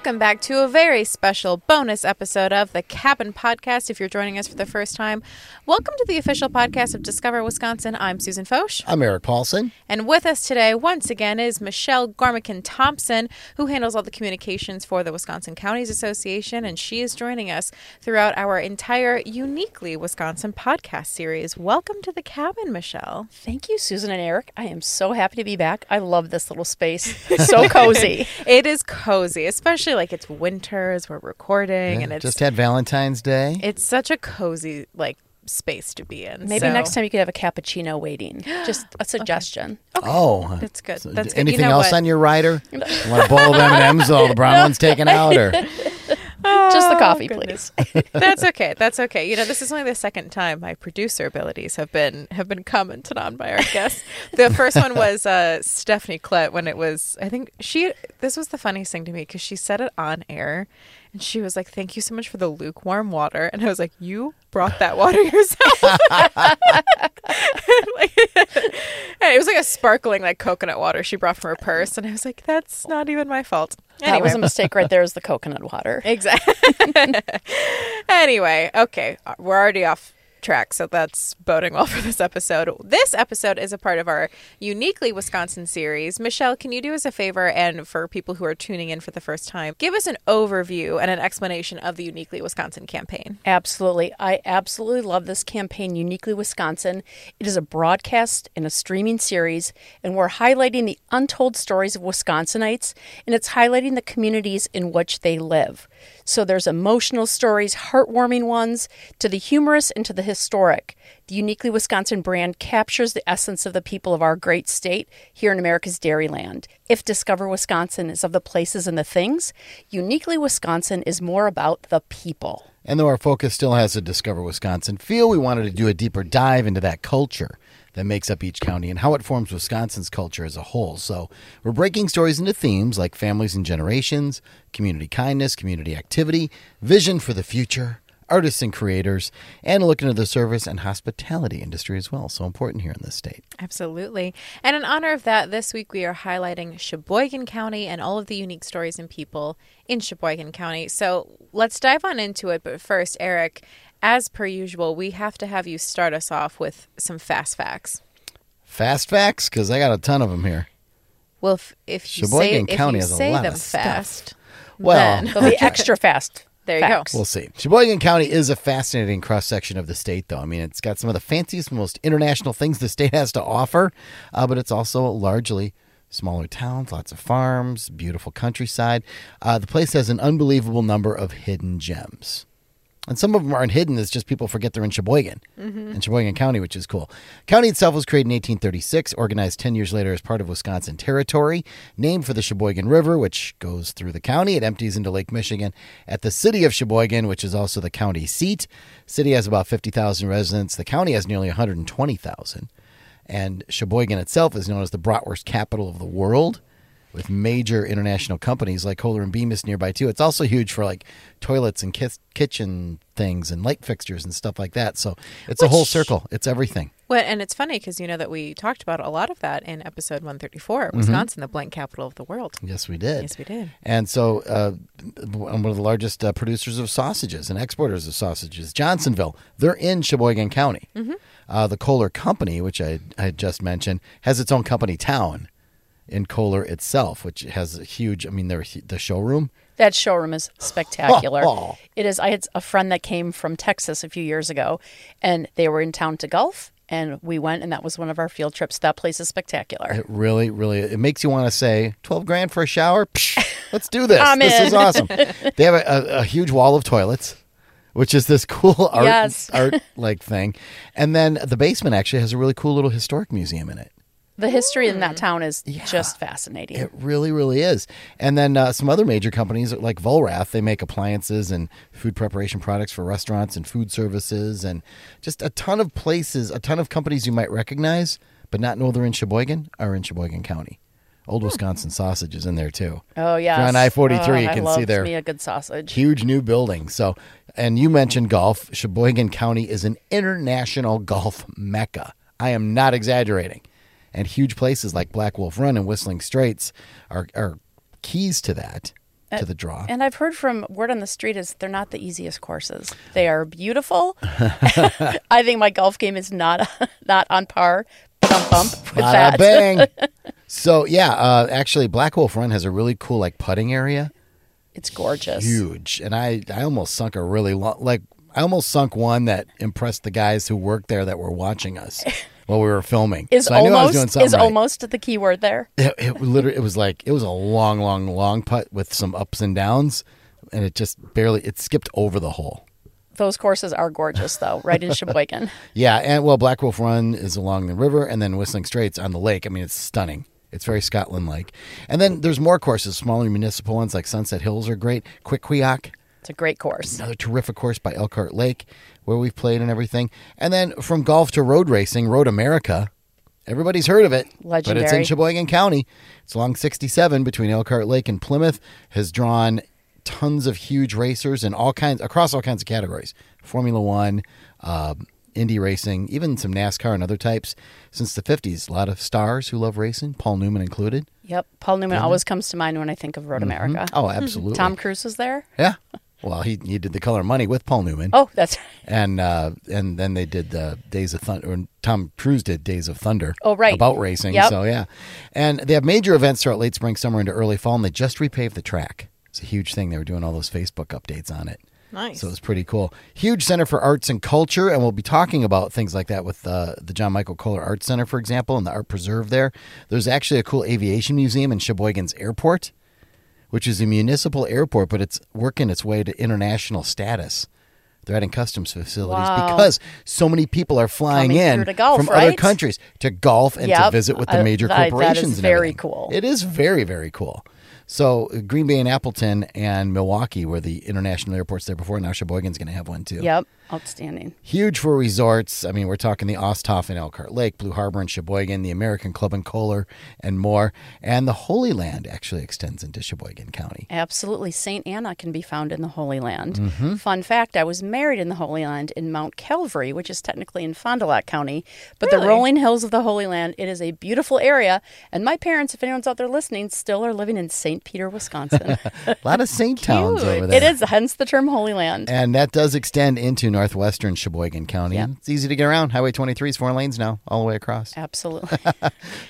Welcome back to a very special bonus episode of the Cabin Podcast. If you're joining us for the first time, welcome to the official podcast of Discover Wisconsin. I'm Susan Foch. I'm Eric Paulson. And with us today, once again, is Michelle Gormican Thompson, who handles all the communications for the Wisconsin Counties Association. And she is joining us throughout our entire Uniquely Wisconsin podcast series. Welcome to the cabin, Michelle. Thank you, Susan and Eric. I am so happy to be back. I love this little space. So cozy. it is cozy, especially like it's winter as we're recording, Yeah, and it's just had Valentine's Day. it's such a cozy like space to be in. Maybe So- next time you could have a cappuccino waiting. Just a suggestion. oh, uh, That's good. So That's good. You anything know else what? on your rider? You want a bowl of M and M's? All the brown ones taken out, or Just the Oh, coffee, goodness. please. That's okay. That's okay. You know, this is only the second time my producer abilities have been have been commented on by our guests. the first one was uh, Stephanie Klett when it was. I think she. This was the funniest thing to me because she said it on air, and she was like, "Thank you so much for the lukewarm water," and I was like, "You brought that water yourself." Like- it was like a sparkling like coconut water she brought from her purse, and I was like, "That's not even my fault." That was a mistake right there is the coconut water. Exactly. anyway, okay, uh, we're already off track, so that's boding well for this episode. This episode is a part of our Uniquely Wisconsin series. Michelle, can you do us a favor and for people who are tuning in for the first time, give us an overview and an explanation of the Uniquely Wisconsin campaign? Absolutely. I absolutely love this campaign, Uniquely Wisconsin. It is a broadcast and a streaming series, and we're highlighting the untold stories of Wisconsinites, and it's highlighting the communities in which they live. So there's emotional stories, heartwarming ones, to the humorous and to the historic. The Uniquely Wisconsin brand captures the essence of the people of our great state here in America's Dairyland. If Discover Wisconsin is of the places and the things, Uniquely Wisconsin is more about the people. and though our focus still has a Discover Wisconsin feel, we wanted to do a deeper dive into that culture that makes up each county and how it forms Wisconsin's culture as a whole. So we're breaking stories into themes like families and generations, community kindness, community activity, vision for the future. Artists and creators, and look into the service and hospitality industry as well. So important here in this state. Absolutely. And in honor of that, this week we are highlighting Sheboygan County and all of the unique stories and people in Sheboygan County. So let's dive on into it. But first, Eric, as per usual, we have to have you start us off with some fast facts. Fast facts, because I got a ton of them here. Well, if, if you Sheboygan say, County if you has a say lot them of stuff. fast, Well, then- They'll be extra fast. There you go. We'll see. Sheboygan County is a fascinating cross section of the state, though. I mean, it's got some of the fanciest, most international things the state has to offer, uh, but it's also largely smaller towns, lots of farms, beautiful countryside. Uh, the place has an unbelievable number of hidden gems. And some of them aren't hidden, it's just people forget they're in Sheboygan, mm-hmm. in Sheboygan County, which is cool. County itself was created in 1836, organized 10 years later as part of Wisconsin Territory, named for the Sheboygan River, which goes through the county. It empties into Lake Michigan at the city of Sheboygan, which is also the county seat. City has about 50,000 residents. The county has nearly 120,000. And Sheboygan itself is known as the bratwurst capital of the world with major international companies like Kohler and Bemis nearby too. It's also huge for like toilets and kitchen things and light fixtures and stuff like that. So it's a whole circle. It's everything. Well, and it's funny because you know that we talked about a lot of that in episode 134, Mm-hmm. Wisconsin, the blank capital of the world. Yes, we did. Yes, we did. And so, uh, one of the largest uh, producers of sausages and exporters of sausages, Johnsonville, they're in Sheboygan County. Uh, the Kohler Company, which I, I just mentioned, has its own company town in Kohler itself, which has a huge, I mean, the showroom. That showroom is spectacular. Oh. It is. I had a friend that came from Texas a few years ago, and they were in town to golf, and we went, and that was one of our field trips. That place is spectacular. It really, really, it makes you want to say, 12 grand for a shower? Psh, let's do this. This is awesome. They have a, a, a huge wall of toilets. Which is this cool art, Yes. art like thing, and then the basement actually has a really cool little historic museum in it. The history in that town is just fascinating. It really, really is. And then uh, some other major companies like Vollrath, they make appliances and food preparation products for restaurants and food services, and just a ton of places, a ton of companies you might recognize, but not know they're in Sheboygan, are in Sheboygan County. Old Wisconsin sausage is in there too. oh yeah, If you're on I-43, you I can see their me a good sausage. huge new building. So, and you mentioned golf. Sheboygan County is an international golf mecca. I am not exaggerating. And huge places like Black Wolf Run and Whistling Straits are, are keys to that. to the draw. And I've heard from word on the street is they're not the easiest courses. They are beautiful. I think my golf game is not not on par. Bump bump with that. bang. so yeah, uh, actually, Black Wolf Run has a really cool like putting area. It's gorgeous. huge and i i almost sunk a really long like i almost sunk one that impressed the guys who worked there that were watching us while we were filming Is so I knew I was doing almost is right. almost the key word there. it, it literally it was like it was a long long long putt with some ups and downs and it just barely it skipped over the hole Those courses are gorgeous though, right in Sheboygan. yeah and well black wolf run is along the river and then whistling straits on the lake i mean it's stunning it's very Scotland like. And then there's more courses, smaller municipal ones like Sunset Hills are great. Quick It's a great course. another terrific course by Elkhart Lake where we've played and everything. And then from golf to road racing, Road America. Everybody's heard of it, Legendary. but it's in. Sheboygan County. It's along 67 between Elkhart Lake and Plymouth. Has drawn tons of huge racers and all kinds across all kinds of categories: Formula One, uh, Indy racing, even some NASCAR and other types. Since the 50s, a lot of stars who love racing, Paul Newman included. Yep. Paul Newman always comes to mind when I think of Road America. Oh, absolutely. Tom Cruise was there. Yeah. Well, he he did the Color Money with Paul Newman. Oh, that's and uh, and then they did uh, Days of Thunder. Or Tom Cruise did Days of Thunder. Oh, right. about racing. Yep. So yeah, and they have major events throughout late spring, summer, into early fall, and they just repaved the track. It's a huge thing. They were doing all those Facebook updates on it. Nice. So it was pretty cool. Huge center for arts and culture, and we'll be talking about things like that with uh, the John Michael Kohler Arts Center, for example, and the Art Preserve there. There's actually a cool aviation museum in Sheboygan's airport, which is a municipal airport, but it's working its way to international status. They're adding customs facilities Wow. because so many people are flying Coming in golf, from other countries to golf and to visit with the major that- that is corporations. very everything. cool. It is very very cool. So uh, Green Bay and Appleton and Milwaukee were the international airports there before. Now Sheboygan's going to have one too. yep. Outstanding. Huge for resorts. I mean, we're talking the Osthoff and Elkhart Lake, Blue Harbor and Sheboygan, the American Club and Kohler, and more. And the Holy Land actually extends into Sheboygan County. Absolutely. St. Anna can be found in the Holy Land. Mm-hmm. Fun fact I was married in the Holy Land in Mount Calvary, which is technically in Fond du Lac County. But the rolling hills of the Holy Land, it is a beautiful area. And my parents, if anyone's out there listening, still are living in St. Peter, Wisconsin. A lot of Saint towns over there. it is, hence the term Holy Land. And that does extend into northwestern Sheboygan County. Yeah. It's easy to get around. Highway 23 is four lanes now, all the way across. Absolutely.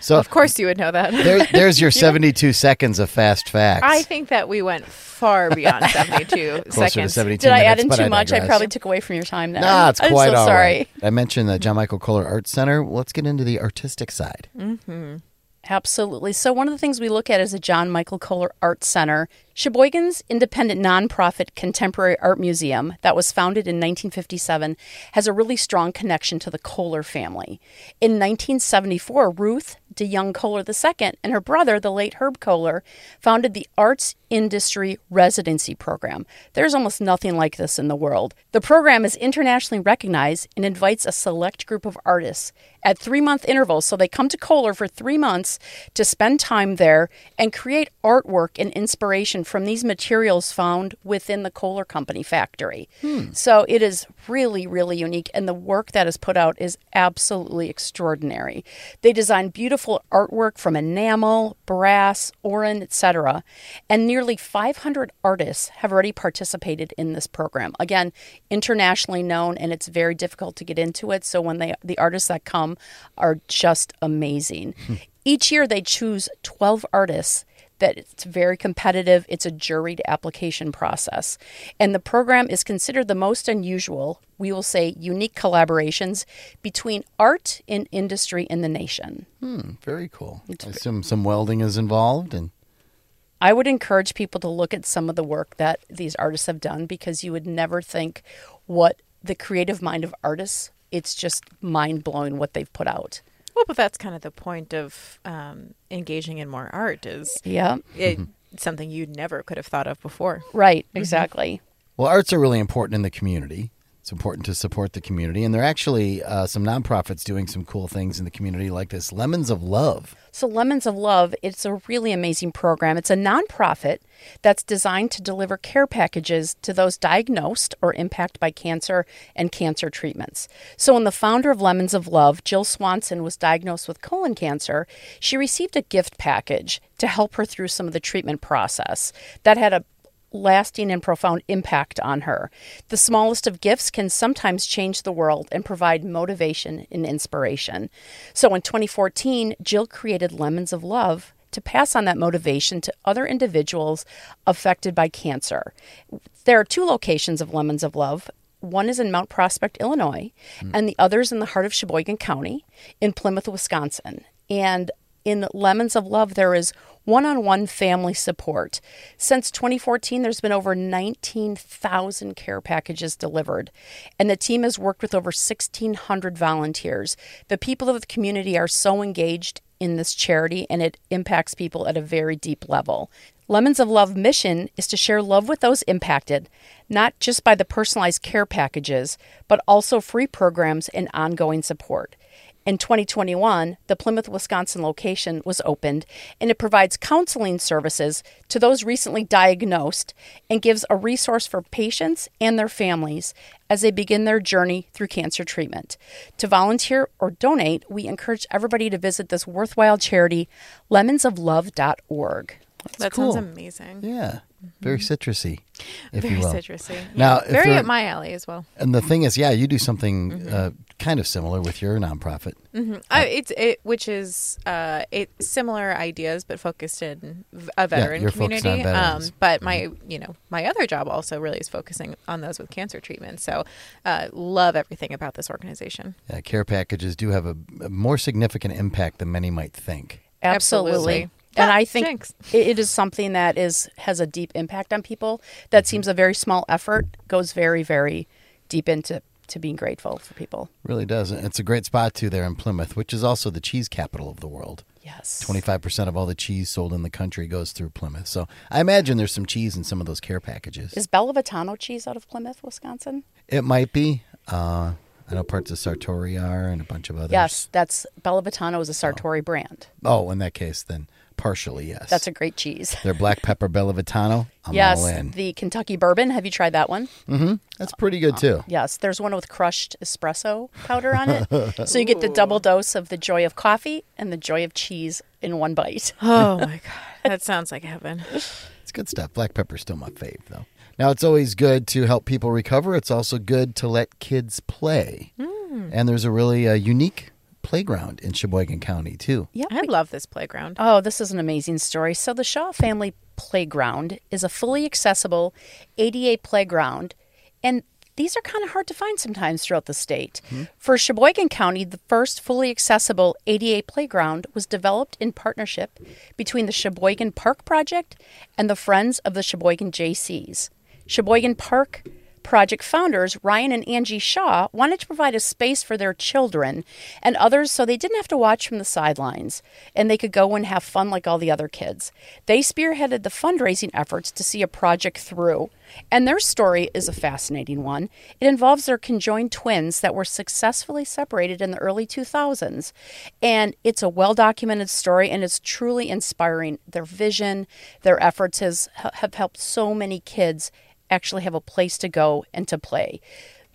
So of course, you would know that. there, there's your 72 seconds of fast facts. I think that we went far beyond 72 Closer to seconds. 72 Did I add in too much? I probably took away from your time now. Nah, it's I'm quite so all sorry. right. I mentioned the John Michael Kohler Arts Center. Well, let's get into the artistic side. Mm-hmm. Absolutely. So, one of the things we look at is the John Michael Kohler Art Center, Sheboygan's independent nonprofit contemporary art museum that was founded in 1957, has a really strong connection to the Kohler family. In 1974, Ruth DeYoung Kohler II and her brother, the late Herb Kohler, founded the Arts Industry Residency Program. There's almost nothing like this in the world. The program is internationally recognized and invites a select group of artists at three month intervals. So they come to Kohler for three months to spend time there and create artwork and inspiration from these materials found within the Kohler Company factory. Hmm. So it is really, really unique. And the work that is put out is absolutely extraordinary. They design beautiful artwork from enamel, brass, iron, etc. And nearly 500 artists have already participated in this program. Again, internationally known, and it's very difficult to get into it. So when they the artists that come are just amazing. Each year they choose 12 artists that it's very competitive. It's a juried application process. And the program is considered the most unusual, we will say unique collaborations between art and industry in the nation. Hmm, very cool. I assume some welding is involved. and I would encourage people to look at some of the work that these artists have done because you would never think what the creative mind of artists, it's just mind blowing what they've put out. Well, but that's kind of the point of um, engaging in more art is Yeah, it, Mm-hmm. something you never could have thought of before. right, exactly. Well, arts are really important in the community. It's important to support the community, and there are actually uh, some nonprofits doing some cool things in the community, like this Lemons of Love. So, Lemons of Love, it's a really amazing program. It's a nonprofit that's designed to deliver care packages to those diagnosed or impacted by cancer and cancer treatments. So, when the founder of Lemons of Love, Jill Swanson, was diagnosed with colon cancer, she received a gift package to help her through some of the treatment process that had a lasting and profound impact on her. The smallest of gifts can sometimes change the world and provide motivation and inspiration. So in 2014, Jill created Lemons of Love to pass on that motivation to other individuals affected by cancer. There are two locations of Lemons of Love. One is in Mount Prospect, Illinois, and the other is in the heart of Sheboygan County in Plymouth, Wisconsin. And in Lemons of Love, there is one on one family support. Since 2014, there's been over 19,000 care packages delivered, and the team has worked with over 1,600 volunteers. The people of the community are so engaged in this charity, and it impacts people at a very deep level. Lemons of Love mission is to share love with those impacted, not just by the personalized care packages, but also free programs and ongoing support. In 2021, the Plymouth, Wisconsin location was opened and it provides counseling services to those recently diagnosed and gives a resource for patients and their families as they begin their journey through cancer treatment. To volunteer or donate, we encourage everybody to visit this worthwhile charity, lemonsoflove.org. that cool. sounds amazing. Yeah, very citrusy, if Very you will. citrusy. Now, Yeah. if very there- up my alley as well. And the thing is, yeah, you do something Mm-hmm. uh, kind of similar with your nonprofit. I, it's it, which is uh, it similar ideas, but focused in a veteran you're focused on community. veterans. Um, but my you know my other job also really is focusing on those with cancer treatment. So uh, love everything about this organization. Uh, care packages do have a, a more significant impact than many might think. Absolutely. Absolutely. And Ah, I think jinx. it it is something that is has a deep impact on people. That seems a very small effort, goes very, very deep into to being grateful for people. Really does. It's a great spot too there in Plymouth, which is also the cheese capital of the world. Yes. 25% of all the cheese sold in the country goes through Plymouth. So I imagine there's some cheese in some of those care packages. Is Bella Vitano cheese out of Plymouth, Wisconsin? It might be. Uh, I know parts of Sartori are and a bunch of others. Yes, that's Bella Vitano is a Sartori brand. Oh, in that case, then partially, yes. That's a great cheese. Their black pepper Bella Vitano. I'm yes, all in. the Kentucky bourbon. Have you tried that one? Mm-hmm. That's pretty good too. Uh, yes, there's one with crushed espresso powder on it. so you get the double dose of the joy of coffee and the joy of cheese in one bite. Oh my god, that sounds like heaven. It's good stuff. Black pepper's still my fave, though. Now, it's always good to help people recover. It's also good to let kids play. Hmm. And there's a really uh, unique playground in Sheboygan County, too. Yeah, I love this playground. Oh, this is an amazing story. So, the Shaw Family Playground is a fully accessible ADA playground, and these are kind of hard to find sometimes throughout the state. Hmm. For Sheboygan County, the first fully accessible ADA playground was developed in partnership between the Sheboygan Park Project and the Friends of the Sheboygan Jaycees. Sheboygan Park Project founders Ryan and Angie Shaw wanted to provide a space for their children and others so they didn't have to watch from the sidelines and they could go and have fun like all the other kids. They spearheaded the fundraising efforts to see a project through. And their story is a fascinating one. It involves their conjoined twins that were successfully separated in the early 2000s. And it's a well documented story and it's truly inspiring. Their vision, their efforts has, have helped so many kids actually have a place to go and to play.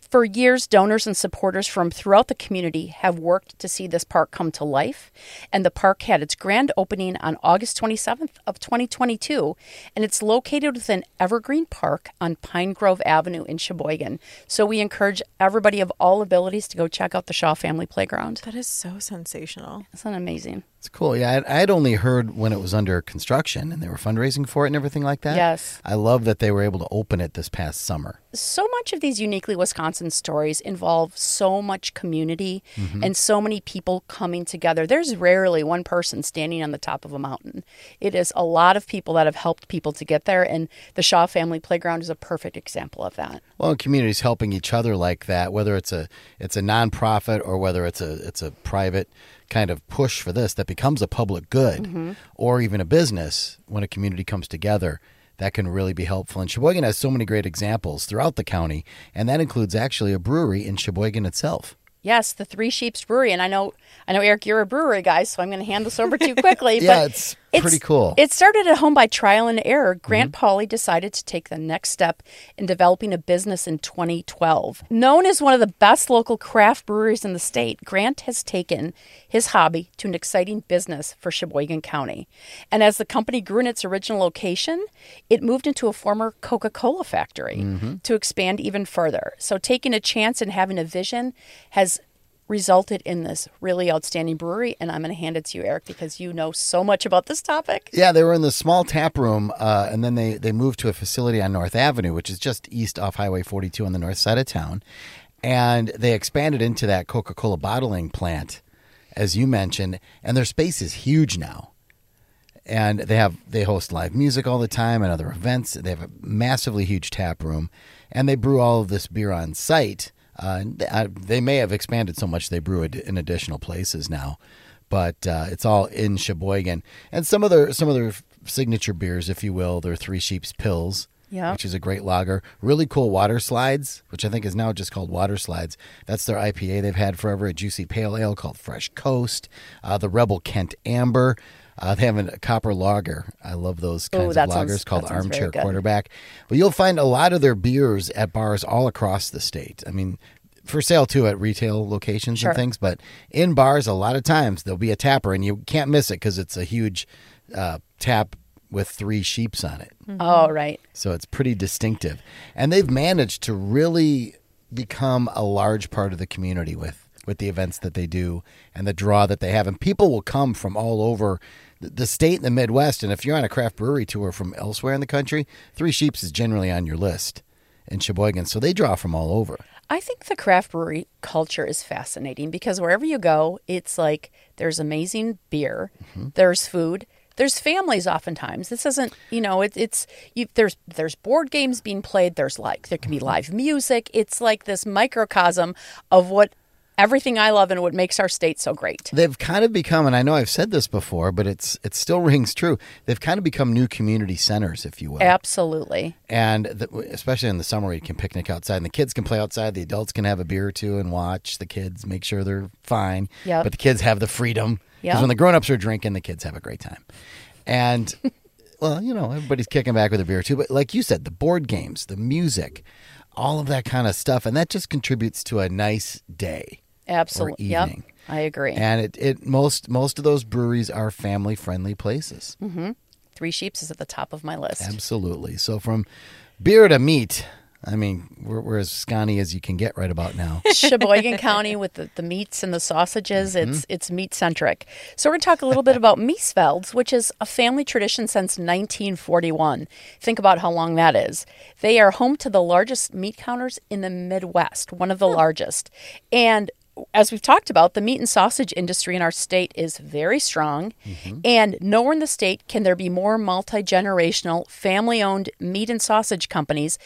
For years, donors and supporters from throughout the community have worked to see this park come to life, and the park had its grand opening on August 27th of 2022, and it's located within Evergreen Park on Pine Grove Avenue in Sheboygan. So we encourage everybody of all abilities to go check out the Shaw Family Playground. That is so sensational. Isn't that amazing? It's cool. Yeah, I'd, I'd only heard when it was under construction and they were fundraising for it and everything like that. Yes. I love that they were able to open it this past summer. so much of these uniquely Wisconsin stories involve so much community mm-hmm. and so many people coming together. There's rarely one person standing on the top of a mountain. It is a lot of people that have helped people to get there, and the Shaw Family Playground is a perfect example of that. Well, and communities helping each other like that, whether it's a it's a nonprofit or whether it's a it's a private kind of push for this that becomes a public good, mm-hmm. or even a business. When a community comes together, that can really be helpful. And Sheboygan has so many great examples throughout the county, and that includes actually a brewery in Sheboygan itself. Yes, the Three Sheeps Brewery, and I know, I know, Eric, you're a brewery guy, so I'm going to hand this over to you quickly. Yeah, but it's pretty cool. It started at home by trial and error. Mm-hmm. Grant Pauly decided to take the next step in developing a business in 2012. Known as one of the best local craft breweries in the state, Grant has taken his hobby to an exciting business for Sheboygan County. And as the company grew in its original location, it moved into a former Coca Cola factory mm-hmm. to expand even further. So taking a chance and having a vision has resulted in this really outstanding brewery. And I'm going to hand it to you, Eric, because you know so much about this topic. Yeah, they were in the small tap room, uh, and then they, they moved to a facility on North Avenue, which is just east off Highway 42 on the north side of town. And they expanded into that Coca Cola bottling plant, as you mentioned, and their space is huge now. And they have they host live music all the time and other events. They have a massively huge tap room, and they brew all of this beer on site. Uh, and th- uh, they may have expanded so much they brew it in additional places now, but uh, it's all in Sheboygan. And some of their some of their signature beers, if you will, their Three Sheeps Pils, Yeah. which is a great lager. Really cool water slides, which I think is now just called water slides. That's their IPA they've had forever. A juicy pale ale called Fresh Coast. Uh, the Rebel Kent Amber. Uh, they have a copper lager. I love those kinds that of sounds- lagers called sounds very Armchair. Quarterback. But you'll find a lot of their beers at bars all across the state. I mean, for sale too at retail locations Sure. and things. But in bars, a lot of times there'll be a tapper, and you can't miss it because it's a huge uh, tap with three sheeps on it. Oh, right. So it's pretty distinctive. And they've managed to really become a large part of the community with with the events that they do and the draw that they have. And people will come from all over the- state and the Midwest. And if you're on a craft brewery tour from elsewhere in the country, Three Sheeps is generally on your list in Sheboygan. So they draw from all over. I think the craft brewery culture is fascinating because wherever you go, it's like there's amazing beer, mm-hmm. there's food, there's families. Oftentimes, this isn't you know it, it's you, there's there's board games being played. There's like there can be live music. It's like this microcosm of what everything I love and what makes our state so great. They've kind of become, and I know I've said this before, but it's it still rings true. They've kind of become new community centers, if you will. Absolutely. And the, especially in the summer, you can picnic outside, and the kids can play outside. The adults can have a beer or two and watch the kids, make sure they're fine. Yep. But the kids have the freedom because Yep. when the grown-ups are drinking, the kids have a great time. And well, you know, everybody's kicking back with a beer or two. But like you said, the board games, the music, all of that kind of stuff, and that just contributes to a nice day. Absolutely. Yep. I agree. And it, it most most of those breweries are family-friendly places. Three Sheeps is at the top of my list. Absolutely. So from beer to meat, I mean, we're, we're as scotty as you can get right about now. Sheboygan County with the, the meats and the sausages. Mm-hmm. It's it's meat centric. So we're going to talk a little bit about Miesfelds, which is a family tradition since 1941. Think about how long that is. They are home to the largest meat counters in the Midwest, one of the largest. And as we've talked about, the meat and sausage industry in our state is very strong, mm-hmm. and nowhere in the state can there be more multi generational, family owned meat and sausage companies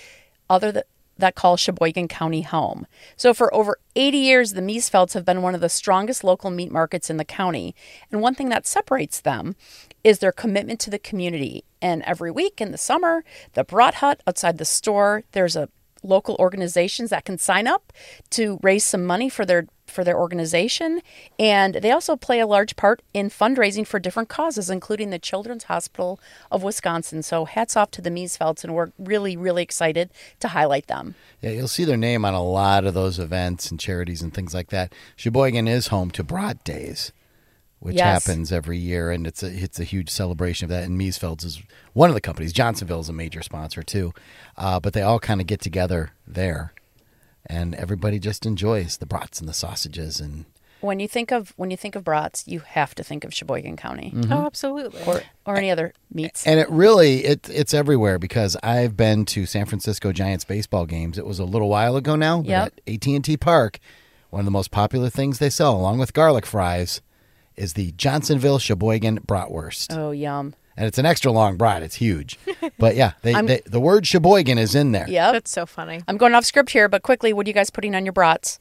other than that call Sheboygan County home. So for over 80 years, the Miesfelds have been one of the strongest local meat markets in the county. And one thing that separates them is their commitment to the community. And every week in the summer, the Brat Hut outside the store, there's a local organizations that can sign up to raise some money for their for their organization. And they also play a large part in fundraising for different causes including the Children's Hospital of Wisconsin. So hats off to the Miesfelds and we're really really excited to highlight them. Yeah, you'll see their name on a lot of those events and charities and things like that. Sheboygan is home to Brat Days, which Yes. happens every year, and it's a it's a huge celebration of that. And Miesfeld's is one of the companies. Johnsonville is a major sponsor too, uh, but they all kind of get together there, and everybody just enjoys the brats and the sausages and when you think of when you think of brats you have to think of Sheboygan County Oh, absolutely. or or any other meats And it really it it's everywhere because I've been to San Francisco Giants baseball games. It was a little while ago now, but Yep. at AT&T Park, one of the most popular things they sell along with garlic fries is the Johnsonville Sheboygan bratwurst. oh yum And it's an extra long brat. It's huge. but yeah, they, they, the word Sheboygan is in there. Yeah. That's so funny. I'm going off script here but quickly what are you guys putting on your brats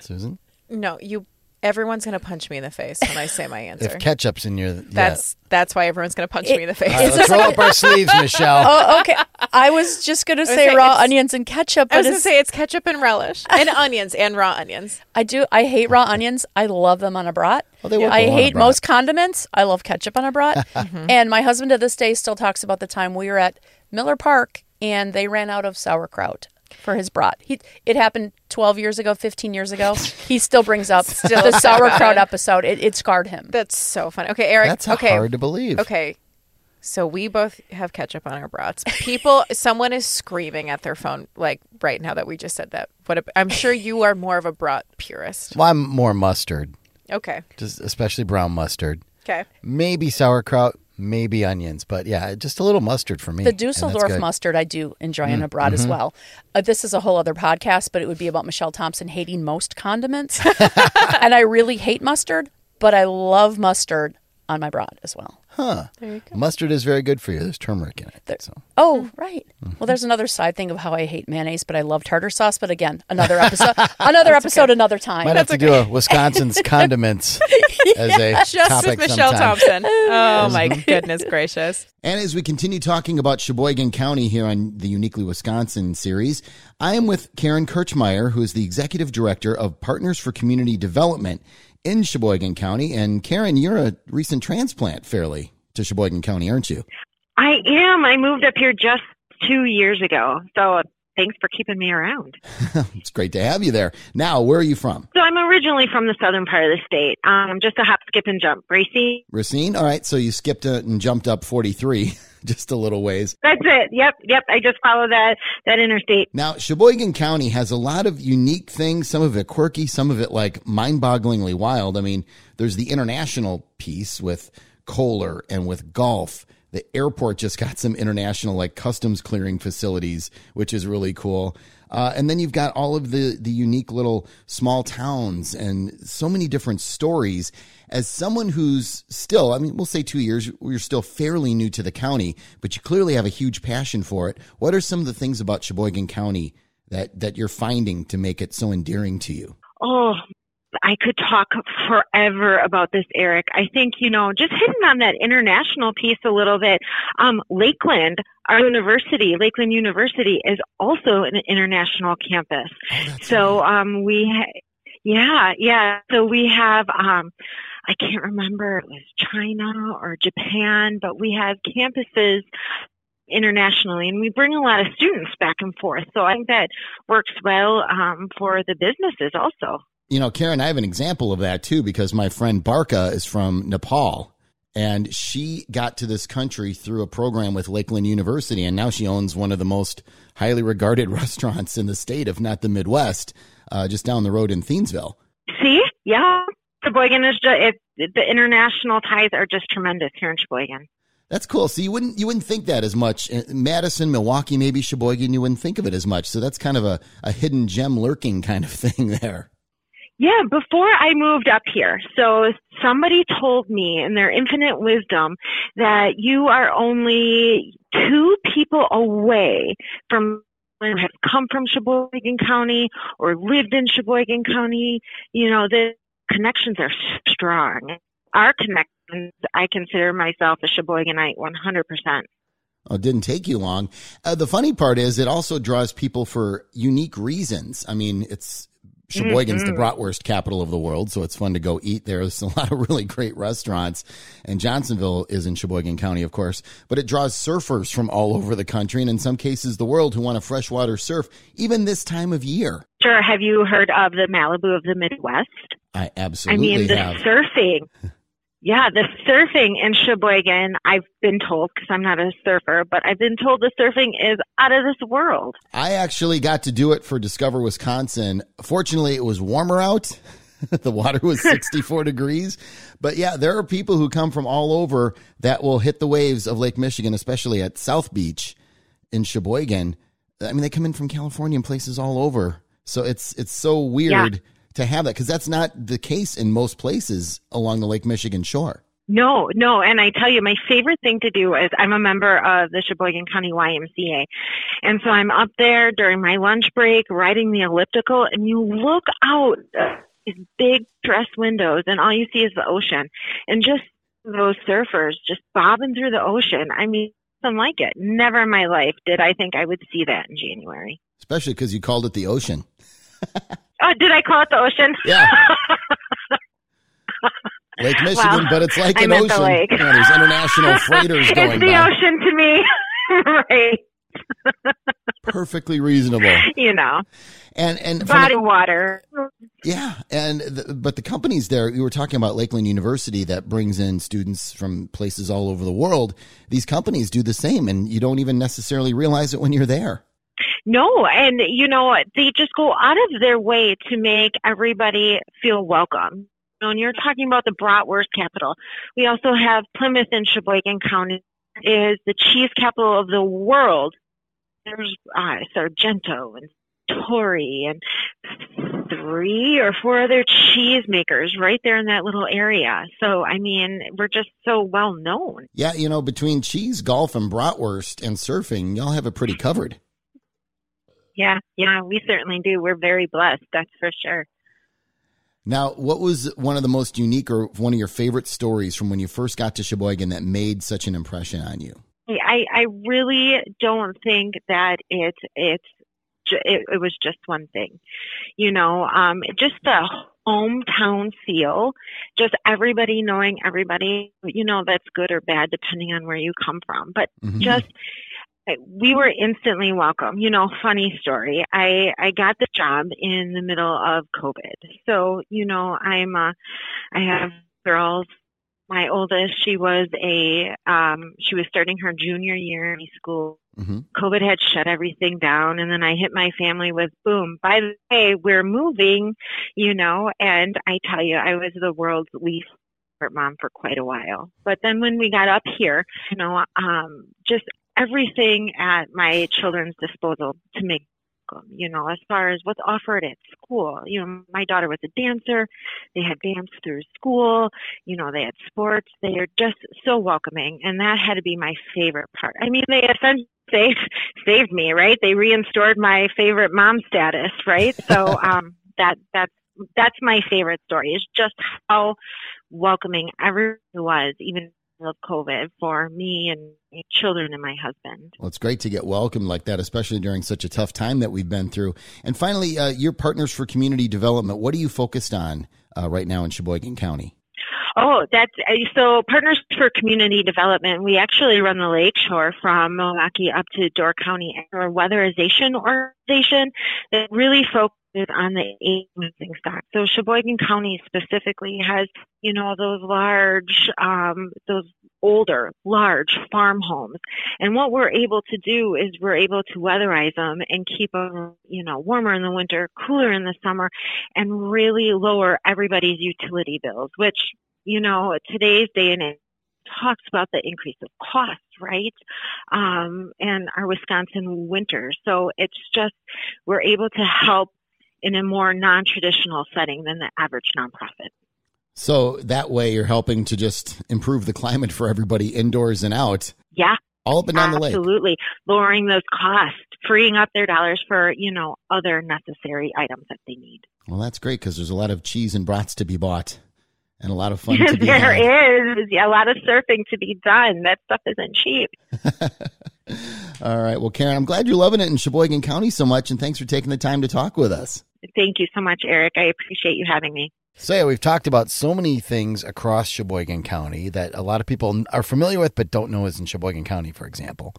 Susan? No, you Everyone's gonna punch me in the face when I say my answer. If ketchup's in your, yeah. that's that's why everyone's gonna punch me in the face. All right, let's roll up our sleeves, Michelle. Oh, okay. I was just going to say say raw it's- onions and ketchup, I but was gonna it's, say it's ketchup and relish and onions and raw onions. I do. I hate raw onions. I love them on a brat. They will I go on a hate brat. most condiments. I love ketchup on a brat. Mm-hmm. And my husband to this day still talks about the time we were at Miller Park and they ran out of sauerkraut for his brat. He it happened 12 years ago, 15 years ago. He still brings up the sauerkraut episode. It, it scarred him. That's so funny. Okay, Eric. That's okay, hard to believe. Okay. So we both have ketchup on our brats. People, someone is screaming at their phone like right now that we just said that. What a, I'm sure you are more of a brat purist. Well, I'm more mustard, Okay. just especially brown mustard. Okay. Maybe sauerkraut, maybe onions, but yeah, just a little mustard for me. The Dusseldorf. Mm-hmm. mustard I do enjoy on a brat as well. Uh, this is a whole other podcast, but it would be about Michelle Thompson hating most condiments. and I really hate mustard, but I love mustard on my brat as well. Huh. There you go. Mustard is very good for you. There's turmeric in it. So. Oh, right. Mm-hmm. Well, there's another side thing of how I hate mayonnaise, but I love tartar sauce. But again, another episode, another episode, another time. Might have to do a Wisconsin's condiments as a Just topic with Michelle sometime. Thompson. Oh my goodness gracious. And as we continue talking about Sheboygan County here on the Uniquely Wisconsin series, I am with Karen Kirchmeyer, who is the Executive Director of Partners for Community Development in Sheboygan County. And Karen, you're a recent transplant fairly to Sheboygan County, aren't you? I am. I moved up here just two years ago. So thanks for keeping me around. It's great to have you there. Now, where are you from? So I'm originally from the southern part of the state. Um, just a hop, skip, and jump. Racine. Racine? All right, so you skipped it and jumped up 43 just a little ways. That's it. Yep, yep. I just follow that that interstate. Now, Sheboygan County has a lot of unique things, some of it quirky, some of it like mind bogglingly wild. I mean, there's the international piece with Kohler and with golf. The airport just got some international like customs clearing facilities, which is really cool. Uh, and then you've got all of the the unique little small towns and so many different stories. As someone who's still, I mean, we'll say two years, you're still fairly new to the county, but you clearly have a huge passion for it. What are some of the things about Sheboygan County that that you're finding to make it so endearing to you? Oh, I could talk forever about this, Eric. I think, you know, just hitting on that international piece a little bit. Um, Lakeland, our university, Lakeland University, is also an international campus. Oh, So um, we, ha- yeah, yeah. So we have, um, I can't remember it was China or Japan, but we have campuses internationally, and we bring a lot of students back and forth. So I think that works well um, for the businesses also. You know, Karen, I have an example of that too because my friend Barka is from Nepal and she got to this country through a program with Lakeland University and now she owns one of the most highly regarded restaurants in the state, if not the Midwest, uh, just down the road in Thiensville. See, yeah, Sheboygan is just it, the international ties are just tremendous here in Sheboygan. That's cool. So you wouldn't you wouldn't think that as much. Uh, Madison, Milwaukee, maybe Sheboygan, you wouldn't think of it as much. So that's kind of a, a hidden gem lurking kind of thing there. Yeah, before I moved up here, so somebody told me in their infinite wisdom that you are only two people away from who have come from Sheboygan County or lived in Sheboygan County. You know, the connections are strong. Our connections, I consider myself a Sheboyganite 100%. Oh, it didn't take you long. Uh, the funny part is it also draws people for unique reasons. I mean, it's Sheboygan's the mm-hmm. bratwurst capital of the world, so it's fun to go eat there. There's a lot of really great restaurants. And Johnsonville is in Sheboygan County, of course, but it draws surfers from all over the country and in some cases the world who want to freshwater surf, even this time of year. Sure, have you heard of the Malibu of the Midwest? I absolutely. I mean, the have. surfing. Yeah, the surfing in Sheboygan, I've been told, because I'm not a surfer, but I've been told the surfing is out of this world. I actually got to do it for Discover Wisconsin. Fortunately, it was warmer out. the water was 64 degrees. But yeah, there are people who come from all over that will hit the waves of Lake Michigan, especially at South Beach in Sheboygan. I mean, they come in from California and places all over. So it's it's so weird to have that because that's not the case in most places along the Lake Michigan shore. No, no, and I tell you, my favorite thing to do is I'm a member of the Sheboygan County YMCA. And so I'm up there during my lunch break riding the elliptical, and you look out uh, these big dress windows, and all you see is the ocean, and just those surfers just bobbing through the ocean. I mean, nothing like it. Never in my life did I think I would see that in January. Especially because you called it the ocean. oh, did I call it the ocean? Yeah. Lake Michigan, but it's like I an meant the ocean. lake. Yeah, there's international freighters it's going the by. ocean to me, right? Perfectly reasonable. You know, And and body the- water. yeah, and the, but the companies there, you were talking about Lakeland University that brings in students from places all over the world. These companies do the same, and you don't even necessarily realize it when you're there. No, and you know, they just go out of their way to make everybody feel welcome. And you're talking about the bratwurst capital. We also have Plymouth in Sheboygan County is the cheese capital of the world. There's uh, Sargento and Torrey and three or four other cheese makers right there in that little area. So, I mean, we're just so well known. Yeah, you know, between cheese, golf, and bratwurst and surfing, y'all have it pretty covered. Yeah, yeah, we certainly do. We're very blessed, that's for sure. Now, what was one of the most unique or one of your favorite stories from when you first got to Sheboygan that made such an impression on you? I, I really don't think that it it's it, it was just one thing, you know. Um, just the hometown feel, just everybody knowing everybody. You know, that's good or bad depending on where you come from, but Mhm. just we were instantly welcome. You know, funny story. I I got the job in the middle of COVID, so you know I'm uh, I have girls. My oldest, she was a um, she was starting her junior year in school. Mhm. COVID had shut everything down, and then I hit my family with boom. By the way, we're moving, you know. And I tell you, I was the world's least mom for quite a while. But then when we got up here, you know, um, just everything at my children's disposal to make them, you know, as far as what's offered at school. You know, my daughter was a dancer. They had dance through school. You know, they had sports. They are just so welcoming. And that had to be my favorite part. I mean, they essentially saved, saved me, right? They reinstored my favorite mom status, right? So, um, that, that's, that's my favorite story is just how welcoming everyone was, even of COVID for me and children and my husband. Well, it's great to get welcomed like that, especially during such a tough time that we've been through. And finally, uh, your partners for community development. What are you focused on uh, right now in Sheboygan County? Oh, that's uh, so Partners for Community Development. We actually run the lakeshore from Milwaukee up to Door County. A weatherization organization that really focuses on the moving stock. So Sheboygan County specifically has, you know, those large, um, those older, large farm homes. And what we're able to do is we're able to weatherize them and keep them, you know, warmer in the winter, cooler in the summer, and really lower everybody's utility bills, which you know, today's day and age talks about the increase of cost, right? Um, and our Wisconsin winter. So it's just, we're able to help in a more non-traditional setting than the average nonprofit. So that way, you're helping to just improve the climate for everybody indoors and out, Yeah, all up and down the lake. absolutely. Lowering those costs, freeing up their dollars for, you know, other necessary items that they need. Well, that's great because there's a lot of cheese and brats to be bought and a lot of fun to be there had. is a lot of surfing to be done. That stuff isn't cheap. All right. Well, Karen, I'm glad you're loving it in Sheboygan County so much, and thanks for taking the time to talk with us. Thank you so much, Eric. I appreciate you having me. So yeah, we've talked about so many things across Sheboygan County that a lot of people are familiar with but don't know is in Sheboygan County, for example.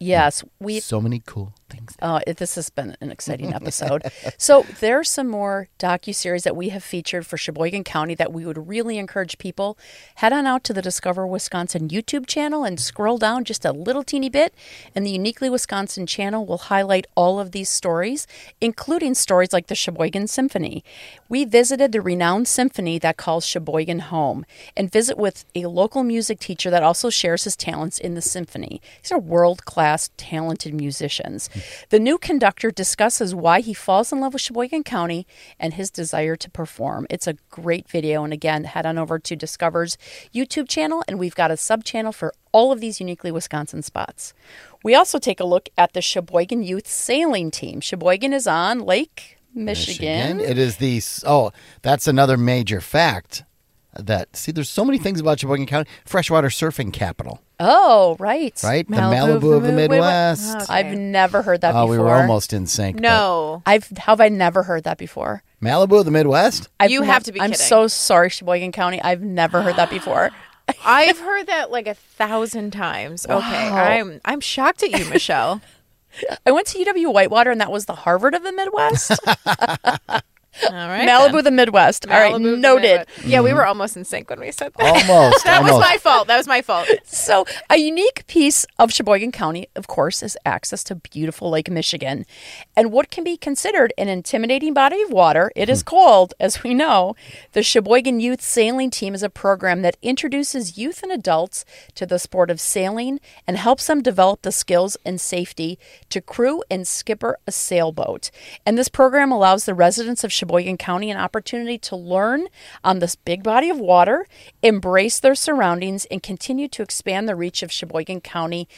Yes, we. so many cool things. Uh, it, this has been an exciting episode. so there's some more docu series that we have featured for Sheboygan County that we would really encourage people head on out to the Discover Wisconsin YouTube channel and scroll down just a little teeny bit, and the Uniquely Wisconsin channel will highlight all of these stories, including stories like the Sheboygan Symphony. We visited the renowned symphony that calls Sheboygan home, and visit with a local music teacher that also shares his talents in the symphony. These are world class, talented musicians. The new conductor discusses why he falls in love with Sheboygan County and his desire to perform. It's a great video. And again, head on over to Discover's YouTube channel, and we've got a sub channel for all of these uniquely Wisconsin spots. We also take a look at the Sheboygan Youth Sailing Team. Sheboygan is on Lake Michigan. It is the oh, that's another major fact. That see, there's so many things about Sheboygan County, freshwater surfing capital, Oh, right. right? the Malibu Malibu of the of the Midwest. Midwest. I've never heard that Oh, before. we were almost in sync. No. I've how have I never heard that before? Malibu of the Midwest. I've You nev- have to be I'm kidding. so sorry, Sheboygan County. I've never heard that before. I've heard that like a thousand times. Okay. I'm I'm shocked at you, Michelle. I went to UW Whitewater, and that was the Harvard of the Midwest. All right. Malibu, then. the Midwest. All right, Malibu, the noted. Midwest. Yeah, we were almost in sync when we said that. Almost. that was almost. my fault. That was my fault. So, a unique piece of Sheboygan County, of course, is access to beautiful Lake Michigan. And what can be considered an intimidating body of water, it is hmm. called, as we know, the Sheboygan Youth Sailing Team is a program that introduces youth and adults to the sport of sailing and helps them develop the skills and safety to crew and skipper a sailboat. And this program allows the residents of Sheboygan County an opportunity to learn on this big body of water, embrace their surroundings, and continue to expand the reach of Sheboygan County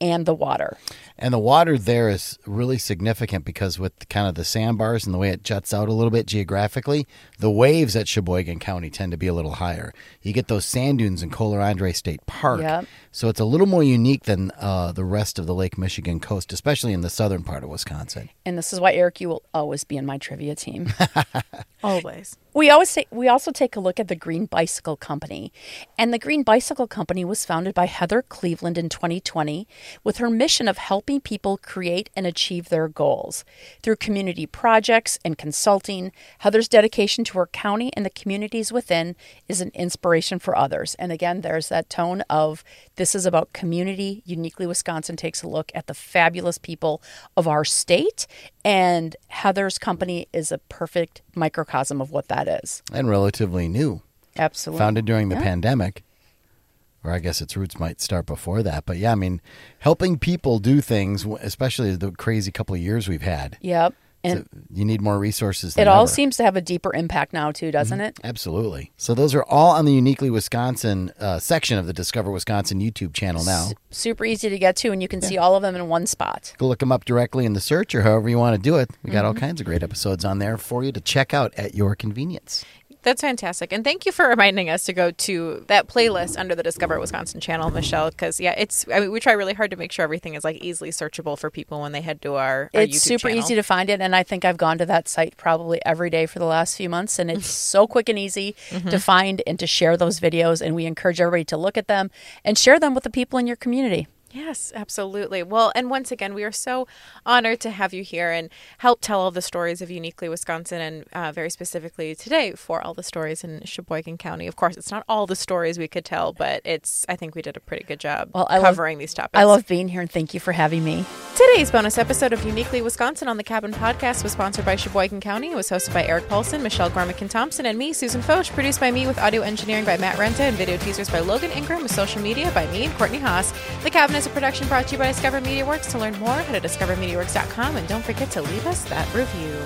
and the water. And the water there is really significant because with kind of the sandbars and the way it juts out a little bit geographically, the waves at Sheboygan County tend to be a little higher. You get those sand dunes in Kohler Andrae State Park. Yep. So it's a little more unique than uh, the rest of the Lake Michigan coast, especially in the southern part of Wisconsin. And this is why Eric, you will always be in my trivia team. Always. We always say, we also take a look at the Green Bicycle Company. And the Green Bicycle Company was founded by Heather Cleveland in 2020 with her mission of helping people create and achieve their goals. Through community projects and consulting, Heather's dedication to her county and the communities within is an inspiration for others. And again, there's that tone of this is about community. Uniquely Wisconsin takes a look at the fabulous people of our state. And Heather's company is a perfect microcosm of what that is. And relatively new. Absolutely. Founded during the Yeah. pandemic. Or I guess its roots might start before that. But yeah, I mean, helping people do things, especially the crazy couple of years we've had. Yep. And So you need more resources. Than it all ever. seems to have a deeper impact now, too, doesn't it? Absolutely. So those are all on the Uniquely Wisconsin uh, section of the Discover Wisconsin YouTube channel now. Super easy to get to, and you can see all of them in one spot. Go look them up directly in the search or however you want to do it. We got all Mm-hmm. kinds of great episodes on there for you to check out at your convenience. That's fantastic. And thank you for reminding us to go to that playlist under the Discover Wisconsin channel, Michelle, because yeah, it's I mean we try really hard to make sure everything is like easily searchable for people when they head to our, our It's YouTube super channel. easy to find it, and I think I've gone to that site probably every day for the last few months, and it's so quick and easy Mm-hmm. to find and to share those videos. And we encourage everybody to look at them and share them with the people in your community. Yes, absolutely. Well, and once again, we are so honored to have you here and help tell all the stories of Uniquely Wisconsin and uh, very specifically today for all the stories in Sheboygan County. Of course, it's not all the stories we could tell, but it's, I think we did a pretty good job Well, I love- covering these topics. I love being here, and thank you for having me. Today's bonus episode of Uniquely Wisconsin on the Cabin Podcast was sponsored by Sheboygan County. It was hosted by Eric Paulson, Michelle Gormican Thompson, and me, Susan Foch. Produced by me with audio engineering by Matt Renta and video teasers by Logan Ingram with social media by me and Courtney Haas. The Cabin is a production brought to you by Discover Media Works. To learn more, head to discovermediaworks.com and don't forget to leave us that review.